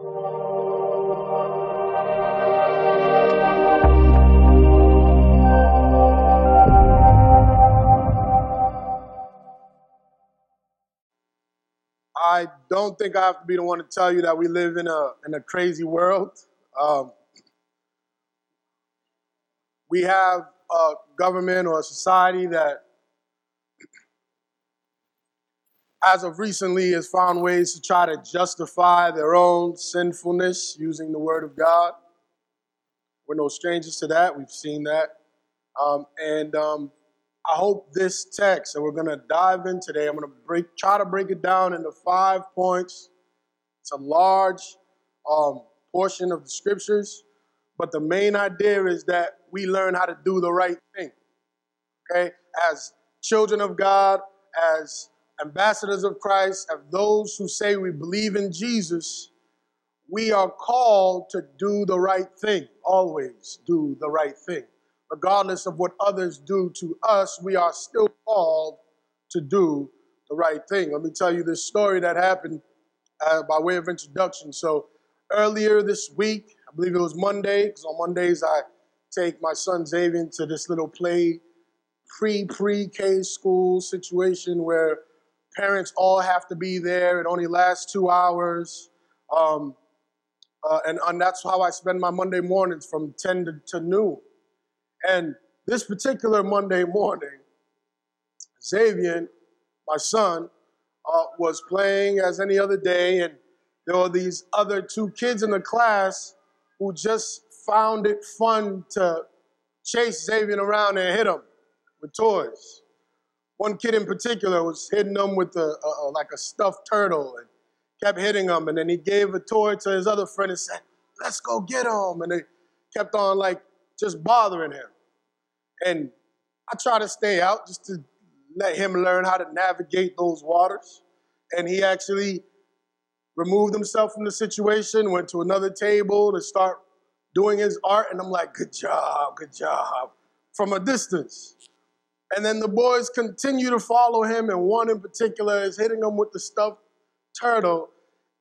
I don't think I have to be the one to tell you that we live in a in a crazy world. Um, we have a government or a society that, as of recently, has found ways to try to justify their own sinfulness using the Word of God. We're no strangers to that. We've seen that, um, and um, I hope this text that we're going to dive in today, I'm going to break, try to break it down into five points. It's a large um, portion of the scriptures, but the main idea is that we learn how to do the right thing. Okay? As children of God, as ambassadors of Christ, as those who say we believe in Jesus, we are called to do the right thing. Always do the right thing regardless of what others do to us, we are still called to do the right thing. Let me tell you this story that happened uh, by way of introduction. So, earlier this week, I believe it was Monday, because on Mondays I take my son Xavier to this little play pre pre K school situation where parents all have to be there. It only lasts two hours. Um, uh, and, and that's how I spend my Monday mornings from 10 to, to noon. And this particular Monday morning, Xavier, my son, uh, was playing as any other day, and there were these other two kids in the class who just found it fun to chase Xavier around and hit him with toys. One kid in particular was hitting him with a, a, a, like a stuffed turtle and kept hitting him, and then he gave a toy to his other friend and said, "Let's go get him," and they kept on like just bothering him. And I try to stay out just to let him learn how to navigate those waters. And he actually removed himself from the situation, went to another table to start doing his art. And I'm like, good job, good job, from a distance. And then the boys continue to follow him, and one in particular is hitting him with the stuffed turtle.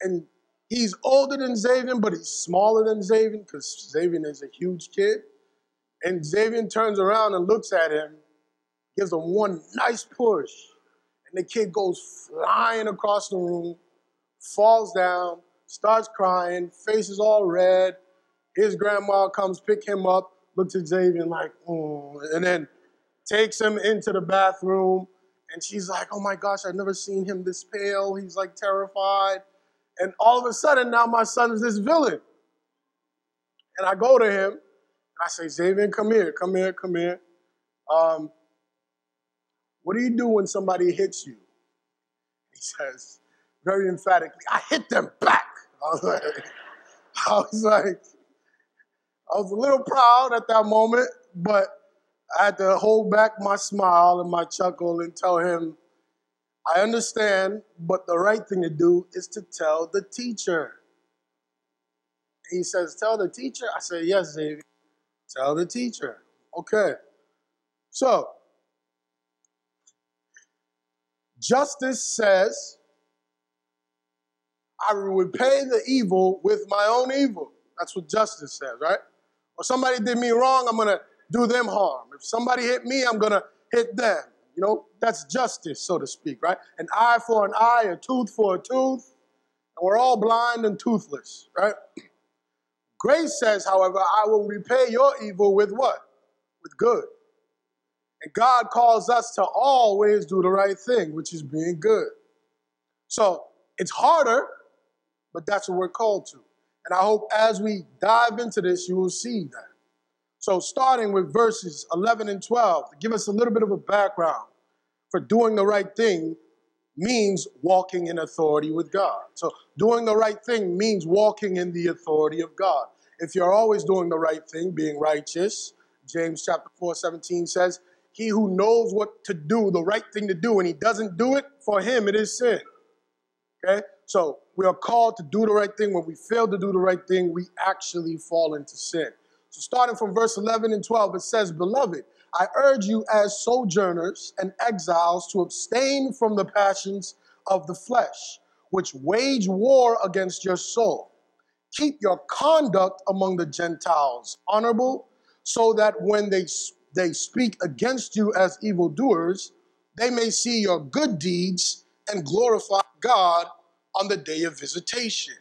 And he's older than Xavier, but he's smaller than Xavier because Xavier is a huge kid. And Xavier turns around and looks at him, gives him one nice push, and the kid goes flying across the room, falls down, starts crying, face is all red. His grandma comes pick him up, looks at Xavier like, oh, and then takes him into the bathroom. And she's like, oh my gosh, I've never seen him this pale. He's like terrified. And all of a sudden, now my son is this villain. And I go to him I say, Xavier, come here, come here, come here. Um, what do you do when somebody hits you? He says, very emphatically, I hit them back. I was like, I was like, I was a little proud at that moment, but I had to hold back my smile and my chuckle and tell him, I understand, but the right thing to do is to tell the teacher. He says, Tell the teacher? I said, Yes, Xavier. Tell the teacher. Okay. So, justice says, I will repay the evil with my own evil. That's what justice says, right? Or somebody did me wrong, I'm going to do them harm. If somebody hit me, I'm going to hit them. You know, that's justice, so to speak, right? An eye for an eye, a tooth for a tooth. And we're all blind and toothless, right? Grace says, however, I will repay your evil with what? With good. And God calls us to always do the right thing, which is being good. So it's harder, but that's what we're called to. And I hope as we dive into this, you will see that. So, starting with verses 11 and 12, to give us a little bit of a background for doing the right thing means walking in authority with God. So, doing the right thing means walking in the authority of God. If you're always doing the right thing, being righteous, James chapter 4 17 says, He who knows what to do, the right thing to do, and he doesn't do it, for him it is sin. Okay? So, we are called to do the right thing. When we fail to do the right thing, we actually fall into sin. So, starting from verse 11 and 12, it says, Beloved, I urge you as sojourners and exiles to abstain from the passions of the flesh, which wage war against your soul. keep your conduct among the Gentiles honorable, so that when they, they speak against you as evildoers, they may see your good deeds and glorify God on the day of visitation.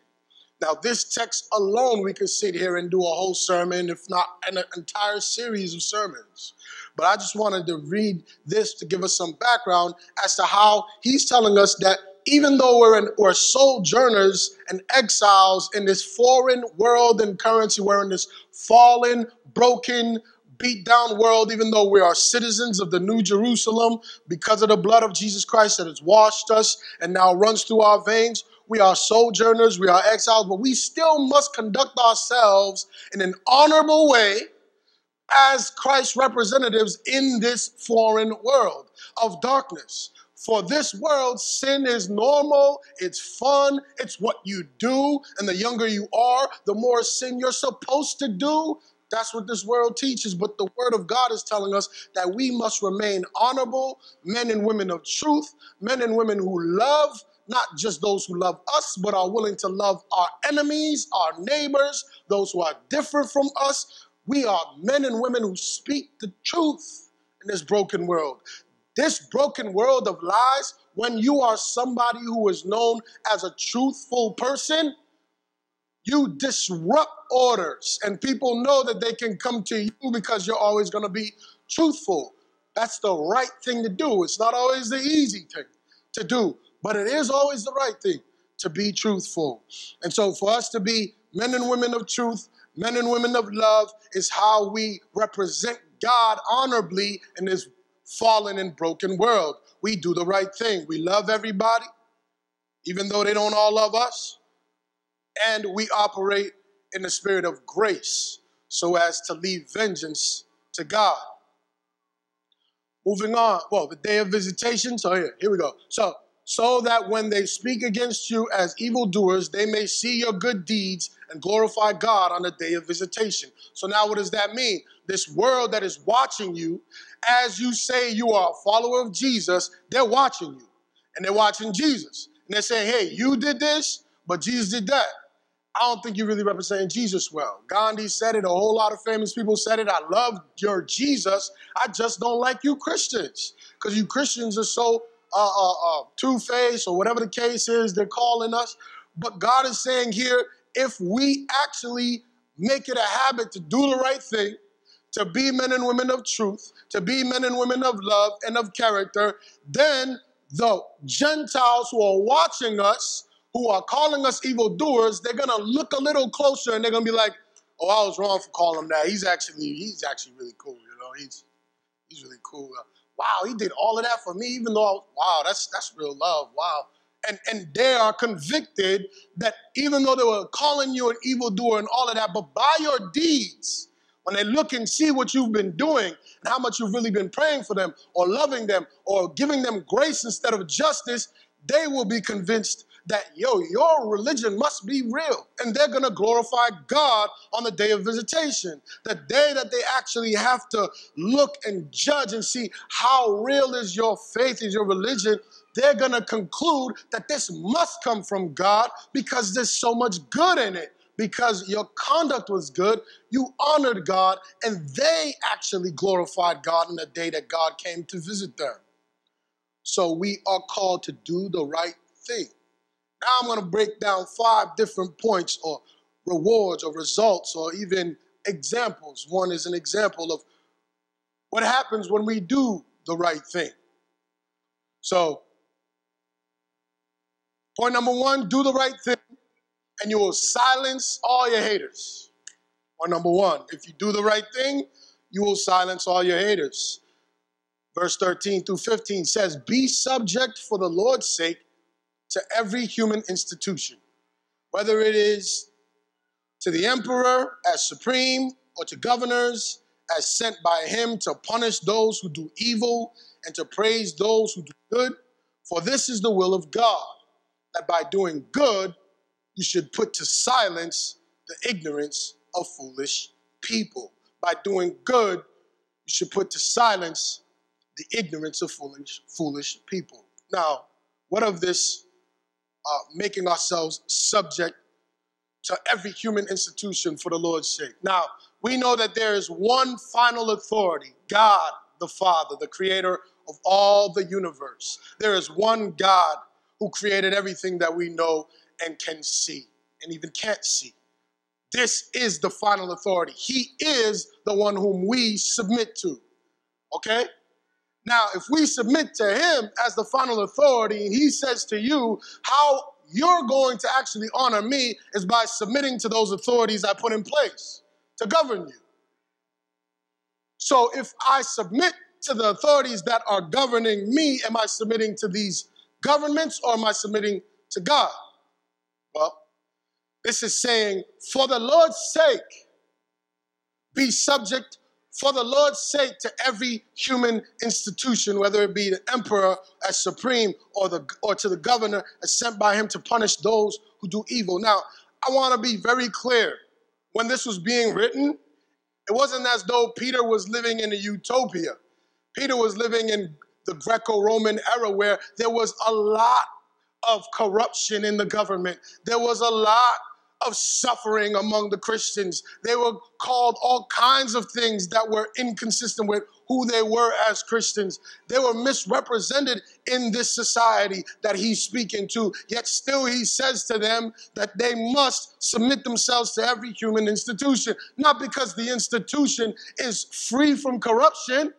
Now, this text alone, we could sit here and do a whole sermon, if not an entire series of sermons. But I just wanted to read this to give us some background as to how he's telling us that even though we're, in, we're sojourners and exiles in this foreign world and currency, we're in this fallen, broken, beat down world, even though we are citizens of the New Jerusalem because of the blood of Jesus Christ that has washed us and now runs through our veins. We are sojourners, we are exiles, but we still must conduct ourselves in an honorable way as Christ's representatives in this foreign world of darkness. For this world, sin is normal, it's fun, it's what you do. And the younger you are, the more sin you're supposed to do. That's what this world teaches. But the Word of God is telling us that we must remain honorable, men and women of truth, men and women who love not just those who love us, but are willing to love our enemies, our neighbors, those who are different from us. We are men and women who speak the truth in this broken world. This broken world of lies, when you are somebody who is known as a truthful person, you disrupt orders, and people know that they can come to you because you're always going to be truthful. That's the right thing to do. It's not always the easy thing to do, but it is always the right thing to be truthful. And so, for us to be men and women of truth, men and women of love, is how we represent God honorably in this fallen and broken world. We do the right thing. We love everybody, even though they don't all love us. And we operate in the spirit of grace so as to leave vengeance to God. Moving on. Well, the day of visitation. So here, here we go. So, so that when they speak against you as evildoers, they may see your good deeds and glorify God on the day of visitation. So now what does that mean? This world that is watching you, as you say you are a follower of Jesus, they're watching you. And they're watching Jesus. And they're saying, hey, you did this, but Jesus did that. I don't think you're really representing Jesus well. Gandhi said it, a whole lot of famous people said it. I love your Jesus. I just don't like you Christians. Because you Christians are so uh, uh, uh, two faced or whatever the case is they're calling us. But God is saying here if we actually make it a habit to do the right thing, to be men and women of truth, to be men and women of love and of character, then the Gentiles who are watching us who are calling us evildoers, they're gonna look a little closer and they're gonna be like, "Oh, I was wrong for calling him that. He's actually he's actually really cool. You know, he's he's really cool. Wow, he did all of that for me, even though was, wow, that's that's real love. Wow." And, and they are convicted that even though they were calling you an evildoer and all of that, but by your deeds, when they look and see what you've been doing and how much you've really been praying for them or loving them or giving them grace instead of justice, they will be convinced that, yo, your religion must be real. And they're going to glorify God on the day of visitation. The day that they actually have to look and judge and see how real is your faith, is your religion. They're going to conclude that this must come from God because there's so much good in it. Because your conduct was good, you honored God, and they actually glorified God in the day that God came to visit them. So we are called to do the right thing. Now I'm going to break down five different points or rewards or results or even examples. One is an example of what happens when we do the right thing. So, point number one do the right thing and you will silence all your haters. Point number one if you do the right thing, you will silence all your haters. Verse 13 through 15 says, Be subject for the Lord's sake to every human institution, whether it is to the emperor as supreme or to governors as sent by him to punish those who do evil and to praise those who do good. For this is the will of God, that by doing good you should put to silence the ignorance of foolish people. By doing good, you should put to silence the ignorance of foolish, foolish people. Now, what of this uh, making ourselves subject to every human institution for the Lord's sake. Now, we know that there is one final authority God the Father, the creator of all the universe. There is one God who created everything that we know and can see and even can't see. This is the final authority. He is the one whom we submit to. Okay? Now, if we submit to him as the final authority, and he says to you, how you're going to actually honor me is by submitting to those authorities I put in place to govern you. So if I submit to the authorities that are governing me, am I submitting to these governments or am I submitting to God? Well, this is saying, for the Lord's sake, be subject for the Lord's sake to every human institution, whether it be the emperor as supreme or the or to the governor as sent by him to punish those who do evil. Now, I want to be very clear. When this was being written, it wasn't as though Peter was living in a utopia. Peter was living in the Greco Roman era where there was a lot of corruption in the government. There was a lot of suffering among the Christians. They were called all kinds of things that were inconsistent with who they were as Christians. They were misrepresented in this society that he's speaking to. Yet still he says to them that they must submit themselves to every human institution, not because the institution is free from corruption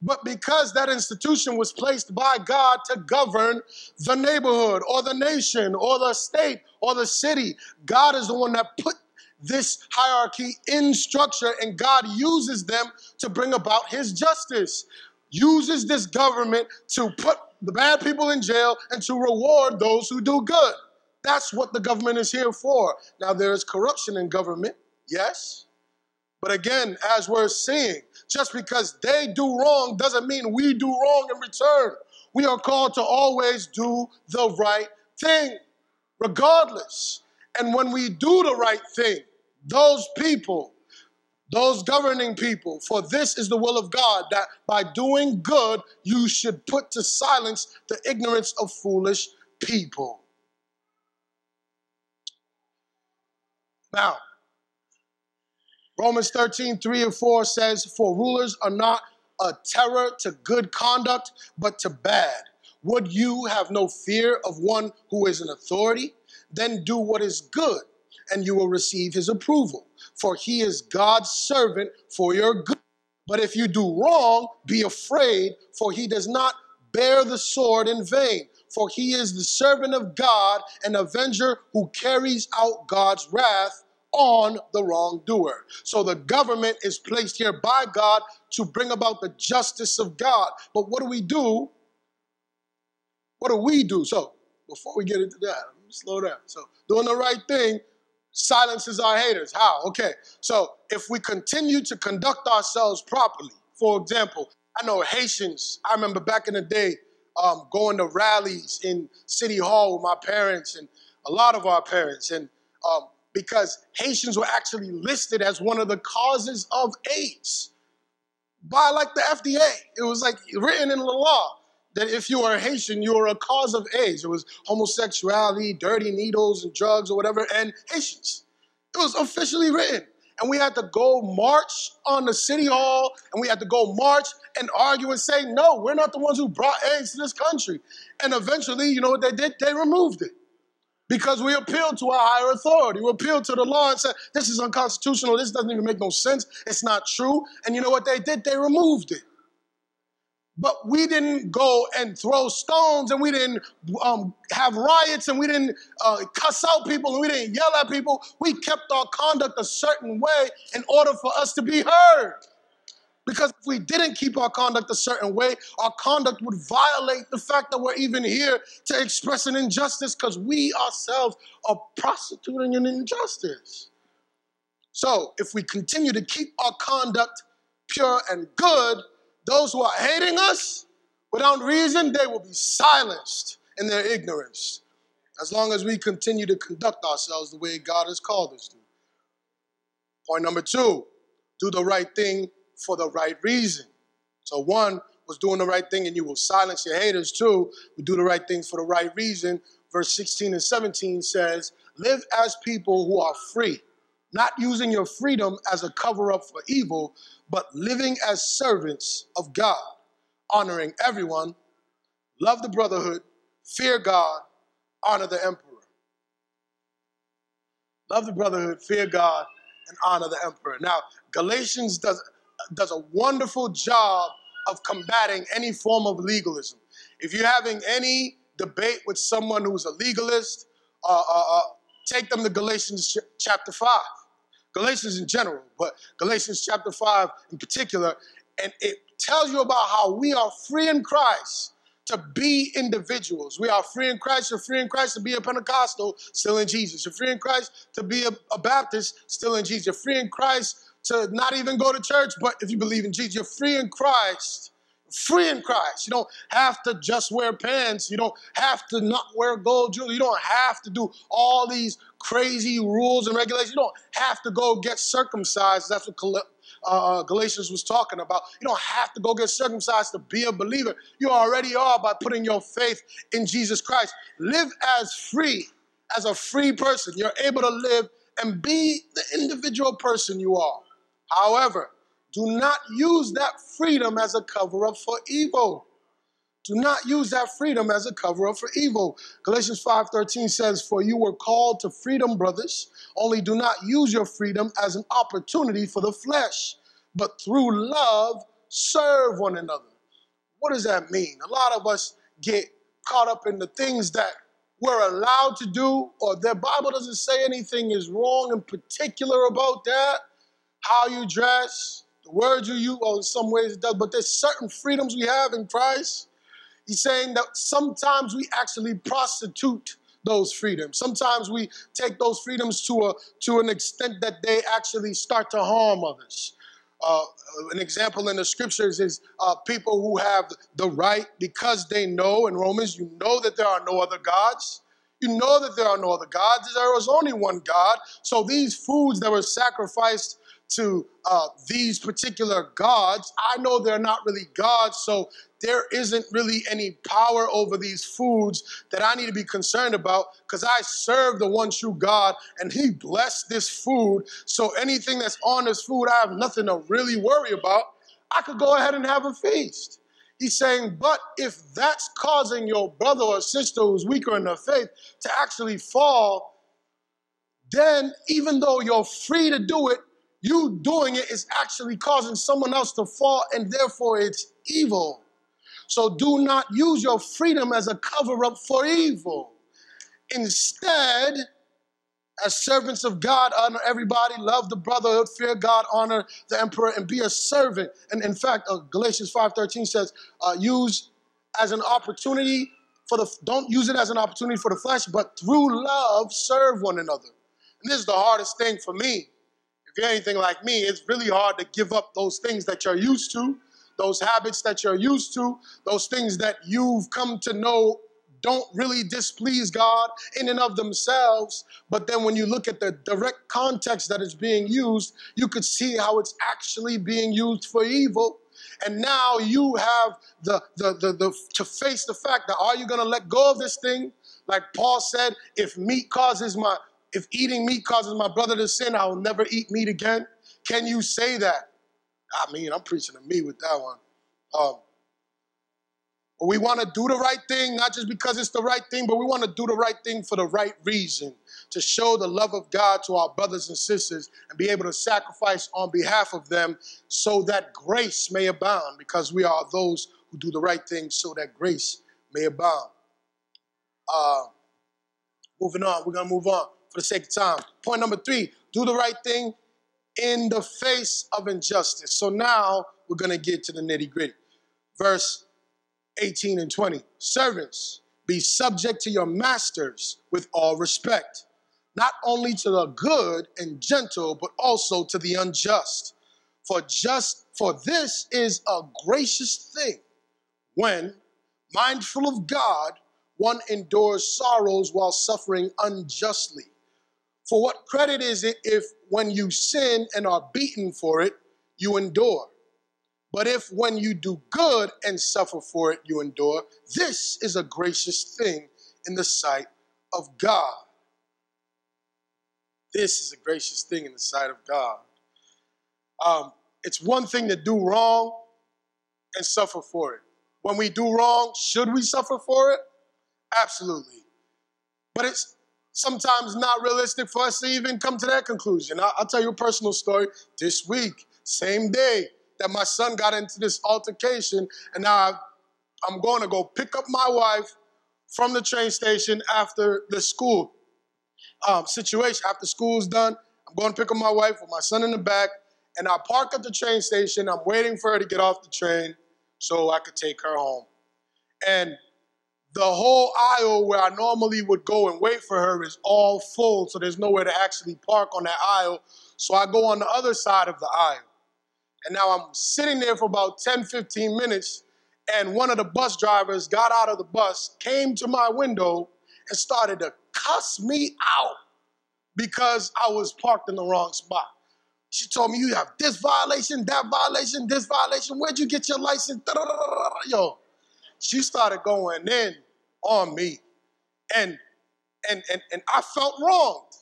but because that institution was placed by God to govern the neighborhood or the nation or the state or the city, God is the one that put this hierarchy in structure, and God uses them to bring about His justice. Uses this government to put the bad people in jail and to reward those who do good. That's what the government is here for. Now, there is corruption in government, yes. But again, as we're seeing, just because they do wrong doesn't mean we do wrong in return. We are called to always do the right thing, regardless. And when we do the right thing, those people, those governing people, for this is the will of God, that by doing good, you should put to silence the ignorance of foolish people. Now, Romans 13, 3 and 4 says, For rulers are not a terror to good conduct, but to bad. Would you have no fear of one who is an authority? Then do what is good, and you will receive his approval. For he is God's servant for your good. But if you do wrong, be afraid, for he does not bear the sword in vain. For he is the servant of God, an avenger who carries out God's wrath on the wrongdoer. So the government is placed here by God to bring about the justice of God. But what do we do? What do we do? So before we get into that, slow down. So doing the right thing silences our haters. How? Okay. So if we continue to conduct ourselves properly, for example, I know Haitians, I remember back in the day um, going to rallies in City Hall with my parents and a lot of our parents. And um, because Haitians were actually listed as one of the causes of AIDS by like the FDA. It was like written in the law that if you are Haitian, you are a cause of AIDS. It was homosexuality, dirty needles and drugs or whatever, and Haitians. It was officially written. And we had to go march on the city hall, and we had to go march and argue and say, no, we're not the ones who brought AIDS to this country. And eventually, you know what they did? They removed it because we appealed to a higher authority. We appealed to the law and said, this is unconstitutional. This doesn't even make no sense. It's not true. And you know what they did? They removed it. But we didn't go and throw stones and we didn't um, have riots and we didn't uh, cuss out people and we didn't yell at people. We kept our conduct a certain way in order for us to be heard. Because if we didn't keep our conduct a certain way, our conduct would violate the fact that we're even here to express an injustice because we ourselves are prostituting an injustice. So if we continue to keep our conduct pure and good, those who are hating us without reason, they will be silenced in their ignorance. As long as we continue to conduct ourselves the way God has called us to. Point number two do the right thing for the right reason. So one was doing the right thing and you will silence your haters. Two, we do the right things for the right reason. verse 16 and 17 says, Live as people who are free, not using your freedom as a cover up for evil, but living as servants of God, honoring everyone, love the brotherhood, fear God, honor the emperor. Love the brotherhood, fear God, and honor the emperor. Now, Galatians does, does a wonderful job of combating any form of legalism. If you're having any debate with someone who's a legalist, uh, uh, uh, take them to Galatians ch- chapter 5. Galatians in general, but Galatians chapter 5 in particular, and it tells you about how we are free in Christ to be individuals. We are free in Christ. You're free in Christ to be a Pentecostal, still in Jesus. You're free in Christ to be a, a Baptist, still in Jesus. You're free in Christ to not even go to church, but if you believe in Jesus, you're free in Christ. Free in Christ. You don't have to just wear pants. You don't have to not wear gold jewelry. You don't have to do all these crazy rules and regulations. You don't have to go get circumcised. That's what uh, uh, Galatians was talking about. You don't have to go get circumcised to be a believer. You already are by putting your faith in Jesus Christ. Live as free, as a free person. You're able to live and be the individual person you are. However, do not use that freedom as a cover up for evil. Do not use that freedom as a cover up for evil. Galatians 5:13 says, "For you were called to freedom, brothers, only do not use your freedom as an opportunity for the flesh, but through love serve one another." What does that mean? A lot of us get caught up in the things that we're allowed to do, or the Bible doesn't say anything is wrong in particular about that. How you dress, the words you use, well, in some ways it does, but there's certain freedoms we have in Christ He's saying that sometimes we actually prostitute those freedoms. Sometimes we take those freedoms to a to an extent that they actually start to harm others. Uh, an example in the scriptures is uh, people who have the right because they know in Romans, you know that there are no other gods. You know that there are no other gods. There is only one God. So these foods that were sacrificed to uh, these particular gods, I know they're not really gods. So there isn't really any power over these foods that I need to be concerned about because I serve the one true God and He blessed this food. So anything that's on this food, I have nothing to really worry about. I could go ahead and have a feast. He's saying, but if that's causing your brother or sister who's weaker in their faith to actually fall, then even though you're free to do it, you doing it is actually causing someone else to fall, and therefore it's evil. So do not use your freedom as a cover up for evil. Instead, as servants of God, honor everybody, love the brotherhood, fear God, honor the emperor, and be a servant. And in fact, uh, Galatians 5.13 says, uh, use as an opportunity for the, don't use it as an opportunity for the flesh, but through love, serve one another. And this is the hardest thing for me. You're anything like me, it's really hard to give up those things that you're used to those habits that you're used to, those things that you've come to know don't really displease God in and of themselves. But then when you look at the direct context that is being used, you could see how it's actually being used for evil. And now you have the, the, the, the to face the fact that are you going to let go of this thing? Like Paul said, if meat causes my, if eating meat causes my brother to sin, I will never eat meat again. Can you say that? I mean, I'm preaching to me with that one. Um, we want to do the right thing, not just because it's the right thing, but we want to do the right thing for the right reason to show the love of God to our brothers and sisters and be able to sacrifice on behalf of them so that grace may abound because we are those who do the right thing so that grace may abound. Uh, moving on, we're going to move on for the sake of time. Point number three do the right thing in the face of injustice. So now we're going to get to the nitty gritty. Verse 18 and 20. Servants, be subject to your masters with all respect, not only to the good and gentle, but also to the unjust. For just for this is a gracious thing when, mindful of God, one endures sorrows while suffering unjustly. For what credit is it if, when you sin and are beaten for it, you endure? But if, when you do good and suffer for it, you endure, this is a gracious thing in the sight of God. This is a gracious thing in the sight of God. Um, it's one thing to do wrong and suffer for it. When we do wrong, should we suffer for it? Absolutely. But it's sometimes not realistic for us to even come to that conclusion. I'll, I'll tell you a personal story. This week, same day that my son got into this altercation, and now I, I'm going to go pick up my wife from the train station after the school um, situation. After school's done, I'm going to pick up my wife with my son in the back, and I park at the train station. I'm waiting for her to get off the train so I could take her home. And the whole aisle where I normally would go and wait for her is all full, so there's nowhere to actually park on that aisle. So I go on the other side of the aisle. And now I'm sitting there for about 10, 15 minutes, and one of the bus drivers got out of the bus, came to my window, and started to cuss me out because I was parked in the wrong spot. She told me, You have this violation, that violation, this violation. Where'd you get your license? Yo, she started going in on me. And and and, and I felt wronged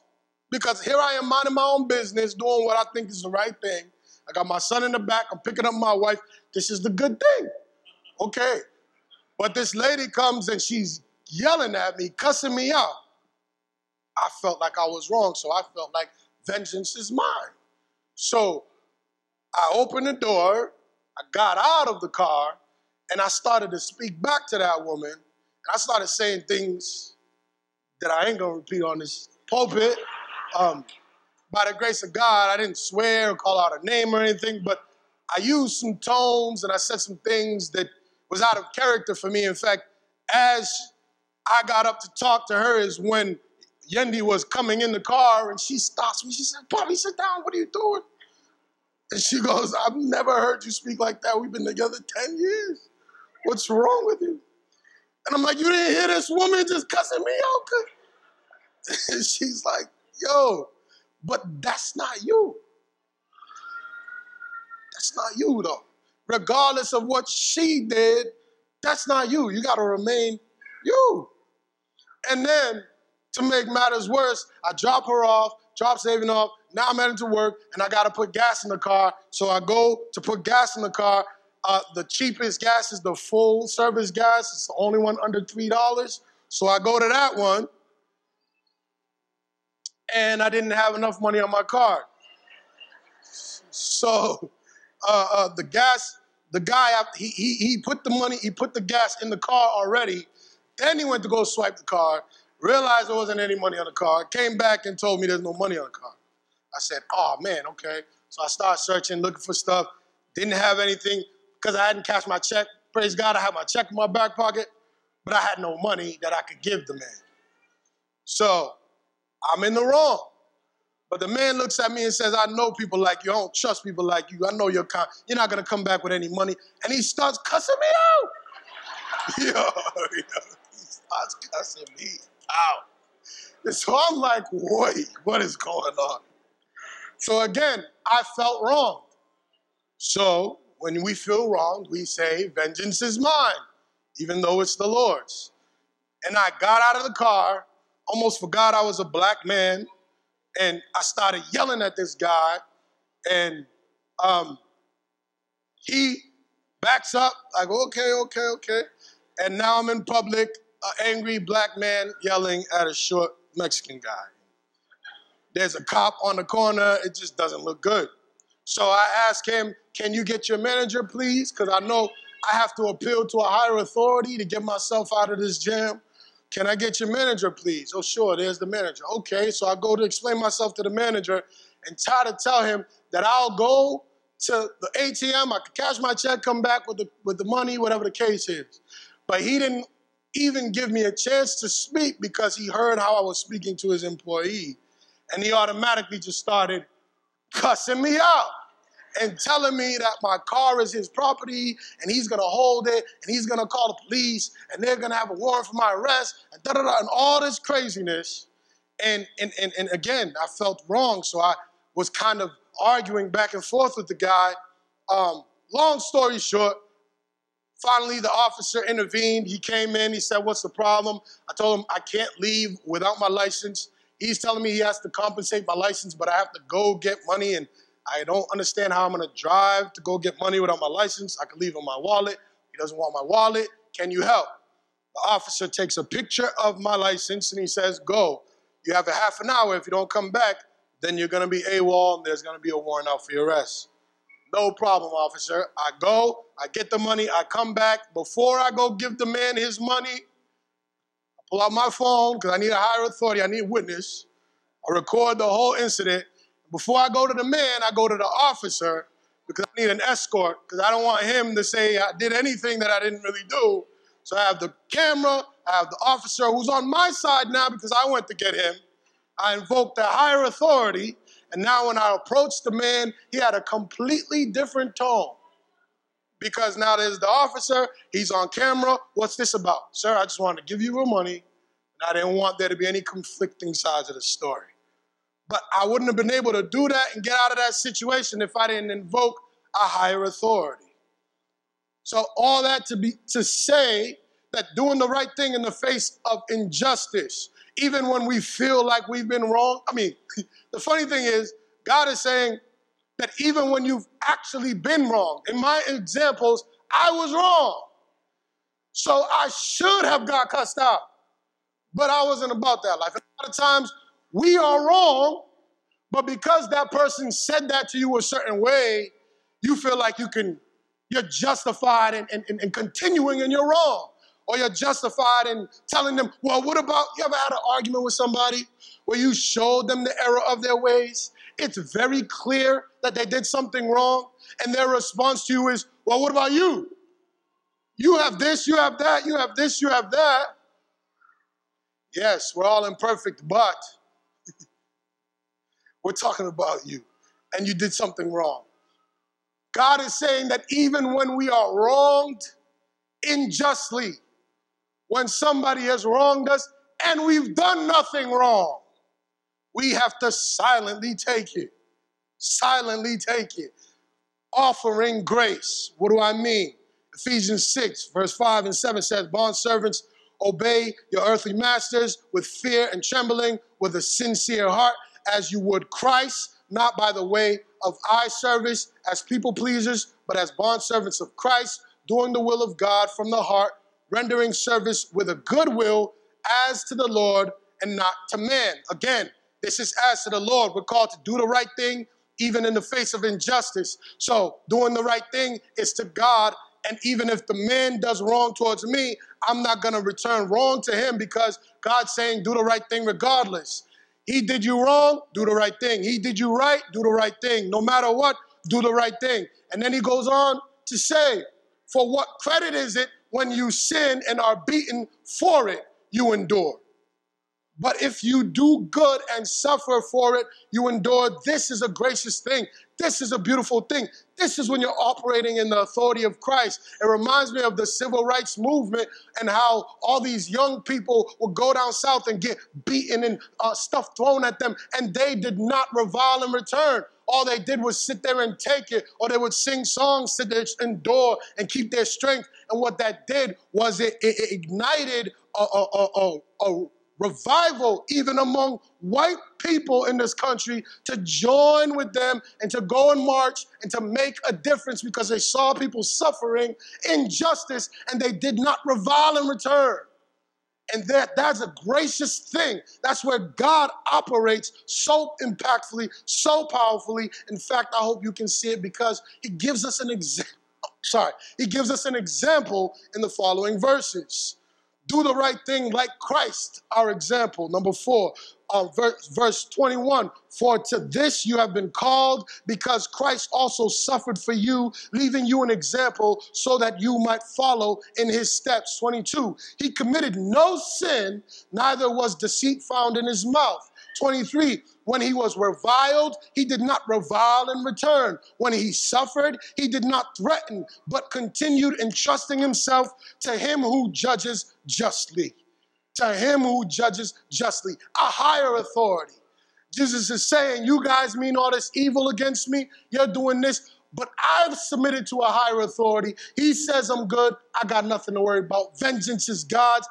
because here I am minding my own business, doing what I think is the right thing. I got my son in the back, I'm picking up my wife. This is the good thing. Okay. But this lady comes and she's yelling at me, cussing me out. I felt like I was wrong, so I felt like vengeance is mine. So I opened the door, I got out of the car, and I started to speak back to that woman. I started saying things that I ain't gonna repeat on this pulpit. Um, by the grace of God, I didn't swear or call out a name or anything, but I used some tones and I said some things that was out of character for me. In fact, as I got up to talk to her, is when Yendi was coming in the car and she stops me. She said, Bobby, sit down. What are you doing? And she goes, I've never heard you speak like that. We've been together 10 years. What's wrong with you? And I'm like, You didn't hear this woman just cussing me out? And she's like, Yo, but that's not you. That's not you, though. Regardless of what she did, that's not you. You got to remain you. And then to make matters worse, I drop her off, drop Xavier off. Now I'm heading to work, and I got to put gas in the car. So I go to put gas in the car. Uh, the cheapest gas is the full service gas. It's the only one under three dollars. So I go to that one, and I didn't have enough money on my card. So uh, uh, the gas, the guy, he, he he put the money, he put the gas in the car already. Then he went to go swipe the card. Realized there wasn't any money on the card. Came back and told me there's no money on the card. I said, oh man, okay. So I started searching, looking for stuff. Didn't have anything because I hadn't cashed my check. Praise God, I had my check in my back pocket, but I had no money that I could give the man. So I'm in the wrong. But the man looks at me and says, I know people like you. I don't trust people like you. I know you're you're not gonna come back with any money. And he starts cussing me out. yo, yo, he starts cussing me out. And so I'm like, wait, what is going on? So again, I felt wrong. So when we feel wronged, we say, vengeance is mine, even though it's the Lord's. And I got out of the car, almost forgot I was a black man, and I started yelling at this guy, and um, he backs up, like, okay, okay, okay. And now I'm in public, an angry black man yelling at a short Mexican guy. There's a cop on the corner, it just doesn't look good. So I ask him, Can you get your manager, please? Because I know I have to appeal to a higher authority to get myself out of this jam. Can I get your manager, please? Oh, sure, there's the manager. Okay, so I go to explain myself to the manager and try to tell him that I'll go to the ATM, I can cash my check, come back with the, with the money, whatever the case is. But he didn't even give me a chance to speak because he heard how I was speaking to his employee. And he automatically just started cussing me out and telling me that my car is his property and he's gonna hold it and he's gonna call the police and they're gonna have a warrant for my arrest and da da da and all this craziness. And, and, and, and again, I felt wrong, so I was kind of arguing back and forth with the guy. Um, long story short, Finally, the officer intervened. He came in. He said, What's the problem? I told him, I can't leave without my license. He's telling me he has to compensate my license, but I have to go get money, and I don't understand how I'm to drive to go get money without my license. I can leave in my wallet. He doesn't want my wallet. Can you help? The officer takes a picture of my license and he says, Go. You have a half an hour. If you don't come back, then you're to be AWOL and there's to be a warrant out for your arrest. No problem, officer. I go, I get the money, I come back. Before I go give the man his money, I pull out my phone because I need a higher authority, I need a witness. I record the whole incident. Before I go to the man, I go to the officer because I need an escort because I don't want him to say I did anything that I didn't really do. So I have the camera, I have the officer who's on my side now because I went to get him. I invoked the higher authority, and now when I approached the man, he had a completely different tone. Because now there's the officer, he's on camera. What's this about? Sir, I just wanted to give you your money, and I didn't want there to be any conflicting sides of the story. But I wouldn't have been able to do that and get out of that situation if I didn't invoke a higher authority. So all that to be to say that doing the right thing in the face of injustice, even when we feel like we've been wrong. I mean, the funny thing is, God is saying that even when you've actually been wrong, in my examples, I was wrong. So I should have got cussed out. But I wasn't about that life. a lot of times we are wrong, but because that person said that to you a certain way, you feel like you can, you're justified in, in, in continuing in your wrong or you're justified in telling them, well, what about you ever had an argument with somebody where you showed them the error of their ways? It's very clear that they did something wrong, and their response to you is, well, what about you? You have this, you have that, you have this, you have that. Yes, we're all imperfect, but we're talking about you, and you did something wrong. God is saying that even when we are wronged unjustly, when somebody has wronged us and we've done nothing wrong. We have to silently take it. Silently take it. Offering grace. What do I mean? Ephesians 6, verse 5 and 7 says, Bond servants, obey your earthly masters with fear and trembling, with a sincere heart, as you would Christ, not by the way of eye service as people pleasers, but as bond servants of Christ, doing the will of God from the heart rendering service with a good will as to the Lord and not to man. Again, this is as to the Lord. We're called to do the right thing even in the face of injustice. So, doing the right thing is to God. And even if the man does wrong towards me, I'm not going to return wrong to him because God's saying, do the right thing regardless. He did you wrong, do the right thing. He did you right, do the right thing. No matter what, do the right thing. And then he goes on to say, for what credit is it when you sin and are beaten for it, you endure. But if you do good and suffer for it, you endure. This is a gracious thing. This is a beautiful thing. This is when you're operating in the authority of Christ. It reminds me of the civil rights movement and how all these young people would go down south and get beaten and uh, stuff thrown at them, and they did not revile in return. All they did was sit there and take it, or they would sing songs, there, endure, and keep their strength. And what that did was it, it ignited a, a, a, a revival even among white people in this country to join with them and to go and march and to make a difference because they saw people suffering injustice and they did not revile in return. And that, that's a gracious thing. That's where God operates so impactfully, so powerfully. In fact, I hope you can see it because He gives us an example. Sorry, He gives us an example in the following verses. Do the right thing like Christ, our example. Number four, uh, verse, verse 21 For to this you have been called, because Christ also suffered for you, leaving you an example so that you might follow in his steps. 22 He committed no sin, neither was deceit found in his mouth. 23 when he was reviled, he did not revile in return. When he suffered, he did not threaten, but continued entrusting himself to him who judges justly. To him who judges justly, a higher authority. Jesus is saying, You guys mean all this evil against me? You're doing this. but I've submitted to a higher authority. He says I'm good. I got nothing to worry about. Vengeance is God's.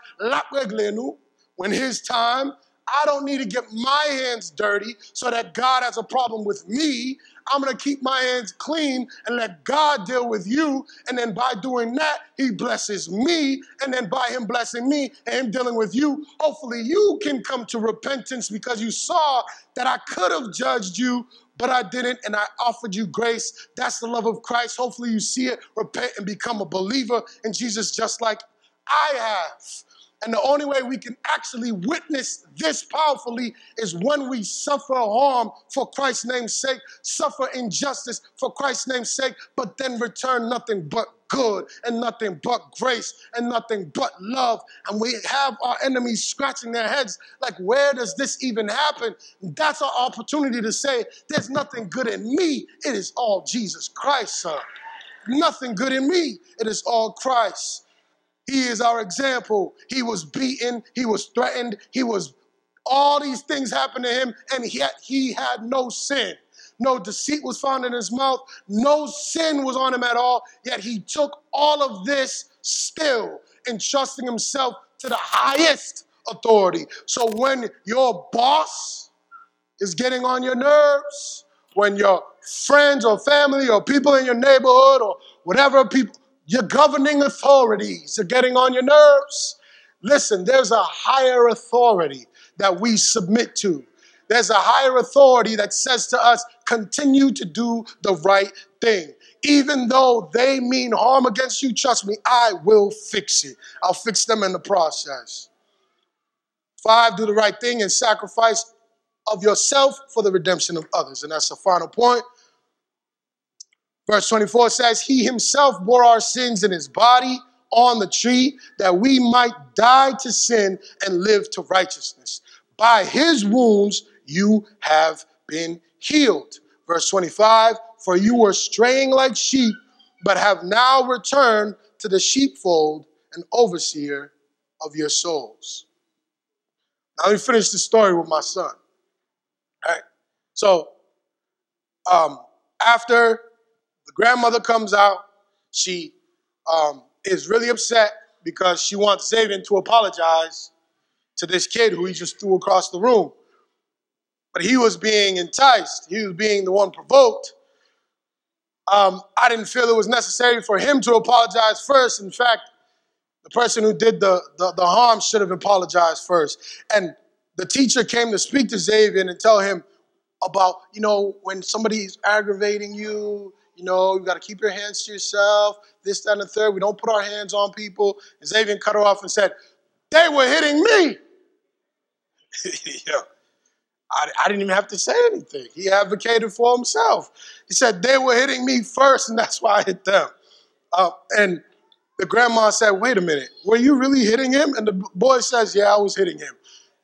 When his time, I don't need to get my hands dirty so that God has a problem with me. I'm going to keep my hands clean and let God deal with you. And then by doing that, He blesses me. And then by Him blessing me and Him dealing with you, hopefully you can come to repentance because you saw that I could have judged you, but I didn't. And I offered you grace. That's the love of Christ. Hopefully you see it, repent, and become a believer in Jesus just like I have. And the only way we can actually witness this powerfully is when we suffer harm for Christ's name's sake, suffer injustice for Christ's name's sake, but then return nothing but good and nothing but grace and nothing but love. And we have our enemies scratching their heads like, where does this even happen? That's our opportunity to say, there's nothing good in me. It is all Jesus Christ, sir. Nothing good in me. It is all Christ. He is our example. He was beaten, he was threatened, he was all these things happened to him, and yet he had no sin. No deceit was found in his mouth, no sin was on him at all, yet he took all of this still, entrusting himself to the highest authority. So when your boss is getting on your nerves, when your friends or family or people in your neighborhood or whatever people, your governing authorities are getting on your nerves. Listen, there's a higher authority that we submit to. There's a higher authority that says to us, continue to do the right thing. Even though they mean harm against you, trust me, I will fix it. I'll fix them in the process. Five, do the right thing and sacrifice of yourself for the redemption of others. And that's the final point. Verse 24 says, He himself bore our sins in his body on the tree that we might die to sin and live to righteousness. By his wounds you have been healed. Verse 25, For you were straying like sheep, but have now returned to the sheepfold and overseer of your souls. Now let me finish the story with my son. All right. So, um, after grandmother comes out. She um, is really upset because she wants Xavier to apologize to this kid who he just threw across the room. But he was being enticed, he was being the one provoked. Um, I didn't feel it was necessary for him to apologize first. In fact, the person who did the, the, the harm should have apologized first. And the teacher came to speak to Xavier and tell him about, you know, when somebody's aggravating you, you know, you got to keep your hands to yourself, this, that, and the third. We don't put our hands on people. And Xavier cut her off and said, They were hitting me. yeah. I, I, didn't even have to say anything. He advocated for himself. He said, They were hitting me first, and that's why I hit them. Uh, and the grandma said, Wait a minute, were you really hitting him? And the boy says, Yeah, I was hitting him.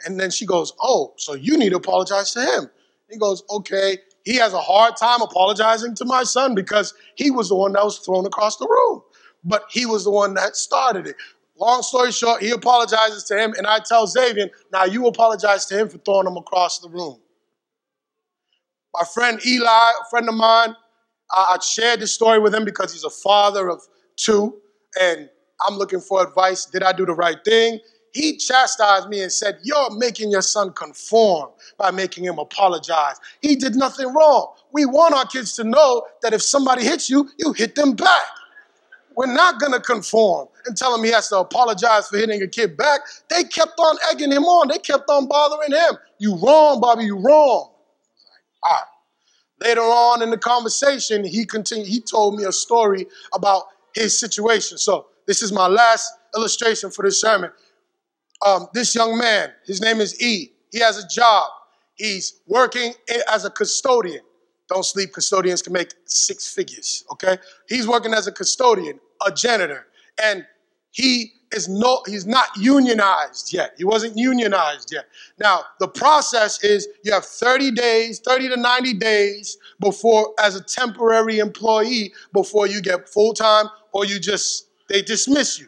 And then she goes, Oh, so you need to apologize to him. He goes, Okay he has a hard time apologizing to my son because he was the one that was thrown across the room. But he was the one that started it. Long story short, he apologizes to him, and I tell Xavier, now you apologize to him for throwing him across the room. My friend Eli, a friend of mine, I shared this story with him because he's a father of two, and I'm looking for advice. Did I do the right thing? He chastised me and said, You're making your son conform by making him apologize. He did nothing wrong. We want our kids to know that if somebody hits you, you hit them back. We're not going to conform and tell him he has to apologize for hitting a kid back. They kept on egging him on, they kept on bothering him. You wrong, Bobby, you wrong. All right. Later on in the conversation, he continued, he told me a story about his situation. So this is my last illustration for this sermon um, this young man, his name is E. He has a job. He's working as a custodian. Don't sleep, custodians can make six figures, okay? He's working as a custodian, a janitor, and he is no he's not unionized yet. He wasn't unionized yet. Now, the process is you have 30 days, 30 to 90 days before as a temporary employee before you get full-time or you just they dismiss you.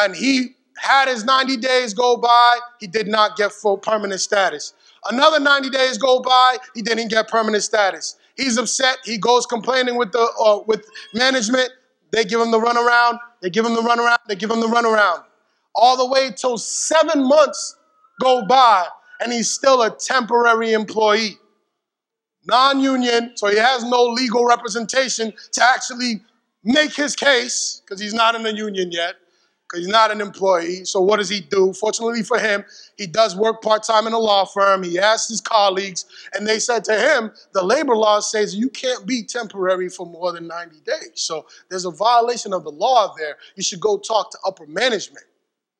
And he had his 90 days go by, he did not get full permanent status. Another 90 days go by, he didn't get permanent status. He's upset. He goes complaining with the uh, with management. They give him the runaround. They give him the runaround. They give him the runaround. All the way till seven months go by, and he's still a temporary employee, non-union. So he has no legal representation to actually make his case because he's not in the union yet because he's not an employee. So what does he do? Fortunately for him, he does work part-time in a law firm. He asked his colleagues, and they said to him, the labor law says you can't be temporary for more than 90 days. So there's a violation of the law there. You should go talk to upper management.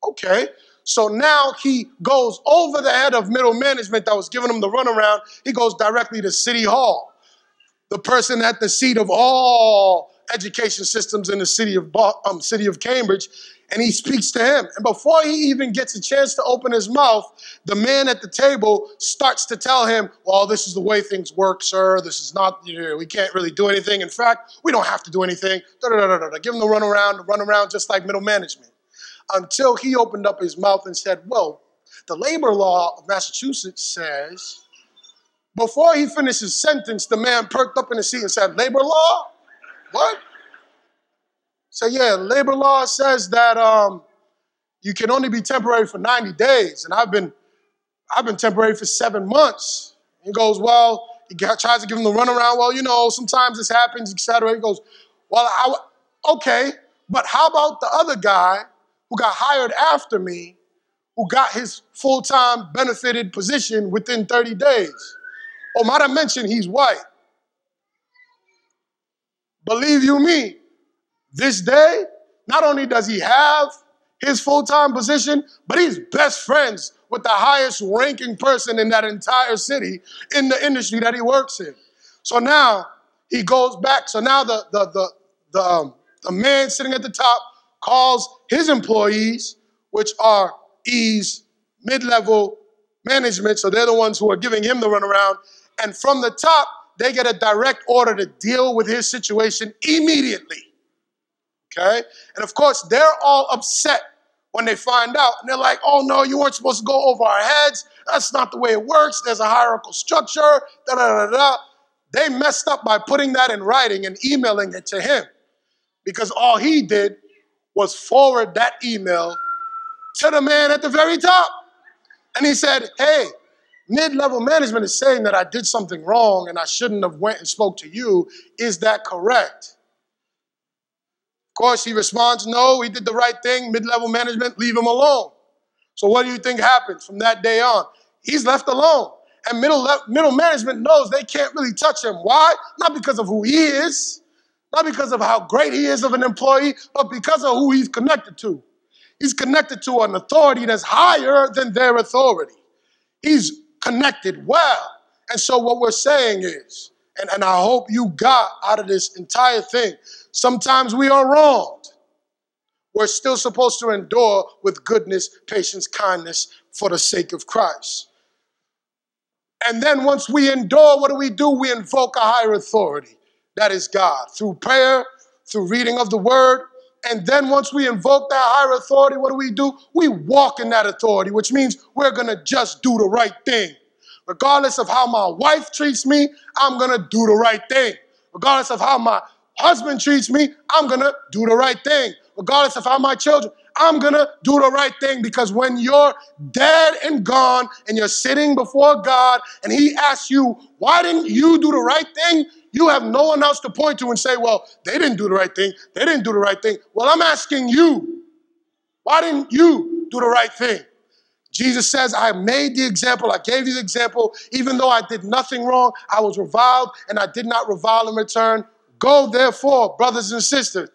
Okay. So now he goes over the head of middle management that was giving him the runaround. He goes directly to City Hall, the person at the seat of all education systems in the city of um, city of Cambridge, and he speaks to him. And before he even gets a chance to open his mouth, the man at the table starts to tell him, "Well, this is the way things work, sir. This is not. You know, we can't really do anything. In fact, we don't have to do anything." Da, da, da, da, da. Give him the runaround, the runaround, just like middle management. Until he opened up his mouth and said, "Well, the labor law of Massachusetts says." Before he finished his sentence, the man perked up in his seat and said, "Labor law." What? So yeah, labor law says that um, you can only be temporary for 90 days, and I've been I've been temporary for seven months. He goes, well, he tries to give him the runaround. Well, you know, sometimes this happens, etc. He goes, well, I, okay, but how about the other guy who got hired after me, who got his full-time benefited position within 30 days? Oh, might I mention he's white? Believe you me, this day, not only does he have his full time position, but he's best friends with the highest ranking person in that entire city in the industry that he works in. So now he goes back. So now the, the, the, the, um, the man sitting at the top calls his employees, which are E's mid level management. So they're the ones who are giving him the runaround. And from the top, they get a direct order to deal with his situation immediately. Okay? And of course, they're all upset when they find out. And they're like, oh no, you weren't supposed to go over our heads. That's not the way it works. There's a hierarchical structure. Da da da da. They messed up by putting that in writing and emailing it to him because all he did was forward that email to the man at the very top. And he said, hey, mid-level management is saying that I did something wrong and I shouldn't have went and spoke to you. Is that correct? Course, he responds, no, he did the right thing. Mid-level management, leave him alone. So what do you think happens from that day on? He's left alone. And middle, le- middle management knows they can't really touch him. Why? Not because of who he is, not because of how great he is of an employee, but because of who he's connected to. He's connected to an authority that's higher than their authority. He's connected well. And so what we're saying is, and, and I hope you got out of this entire thing, sometimes we are wronged. We're still supposed to endure with goodness, patience, kindness for the sake of Christ. And then once we endure, what do we do? We invoke a higher authority. That is God. Through prayer, through reading of the word, and then once we invoke that higher authority, what do we do? We walk in that authority, which means we're going to just do the right thing. Regardless of how my wife treats me, I'm going to do the right thing. Regardless of how my husband treats me, I'm to do the right thing. Regardless of how my children, I'm to do the right thing because when you're dead and gone and you're sitting before God and He asks you, why didn't you do the right thing? You have no one else to point to and say, well, they didn't do the right thing. They didn't do the right thing. Well, I'm asking you, why didn't you do the right thing? Jesus says, I made the example, I gave you the example. Even though I did nothing wrong, I was reviled and I did not revile in return. Go therefore, brothers and sisters.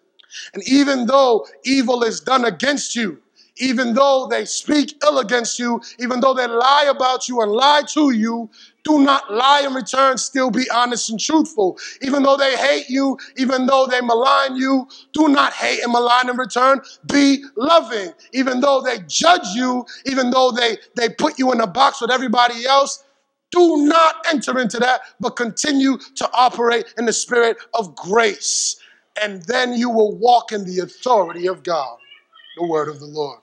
And even though evil is done against you, even though they speak ill against you, even though they lie about you and lie to you, do not lie in return, still be honest and truthful. Even though they hate you, even though they malign you, do not hate and malign in return, be loving. Even though they judge you, even though they, they put you in a box with everybody else, do not enter into that, but continue to operate in the spirit of grace. And then you will walk in the authority of God, the word of the Lord.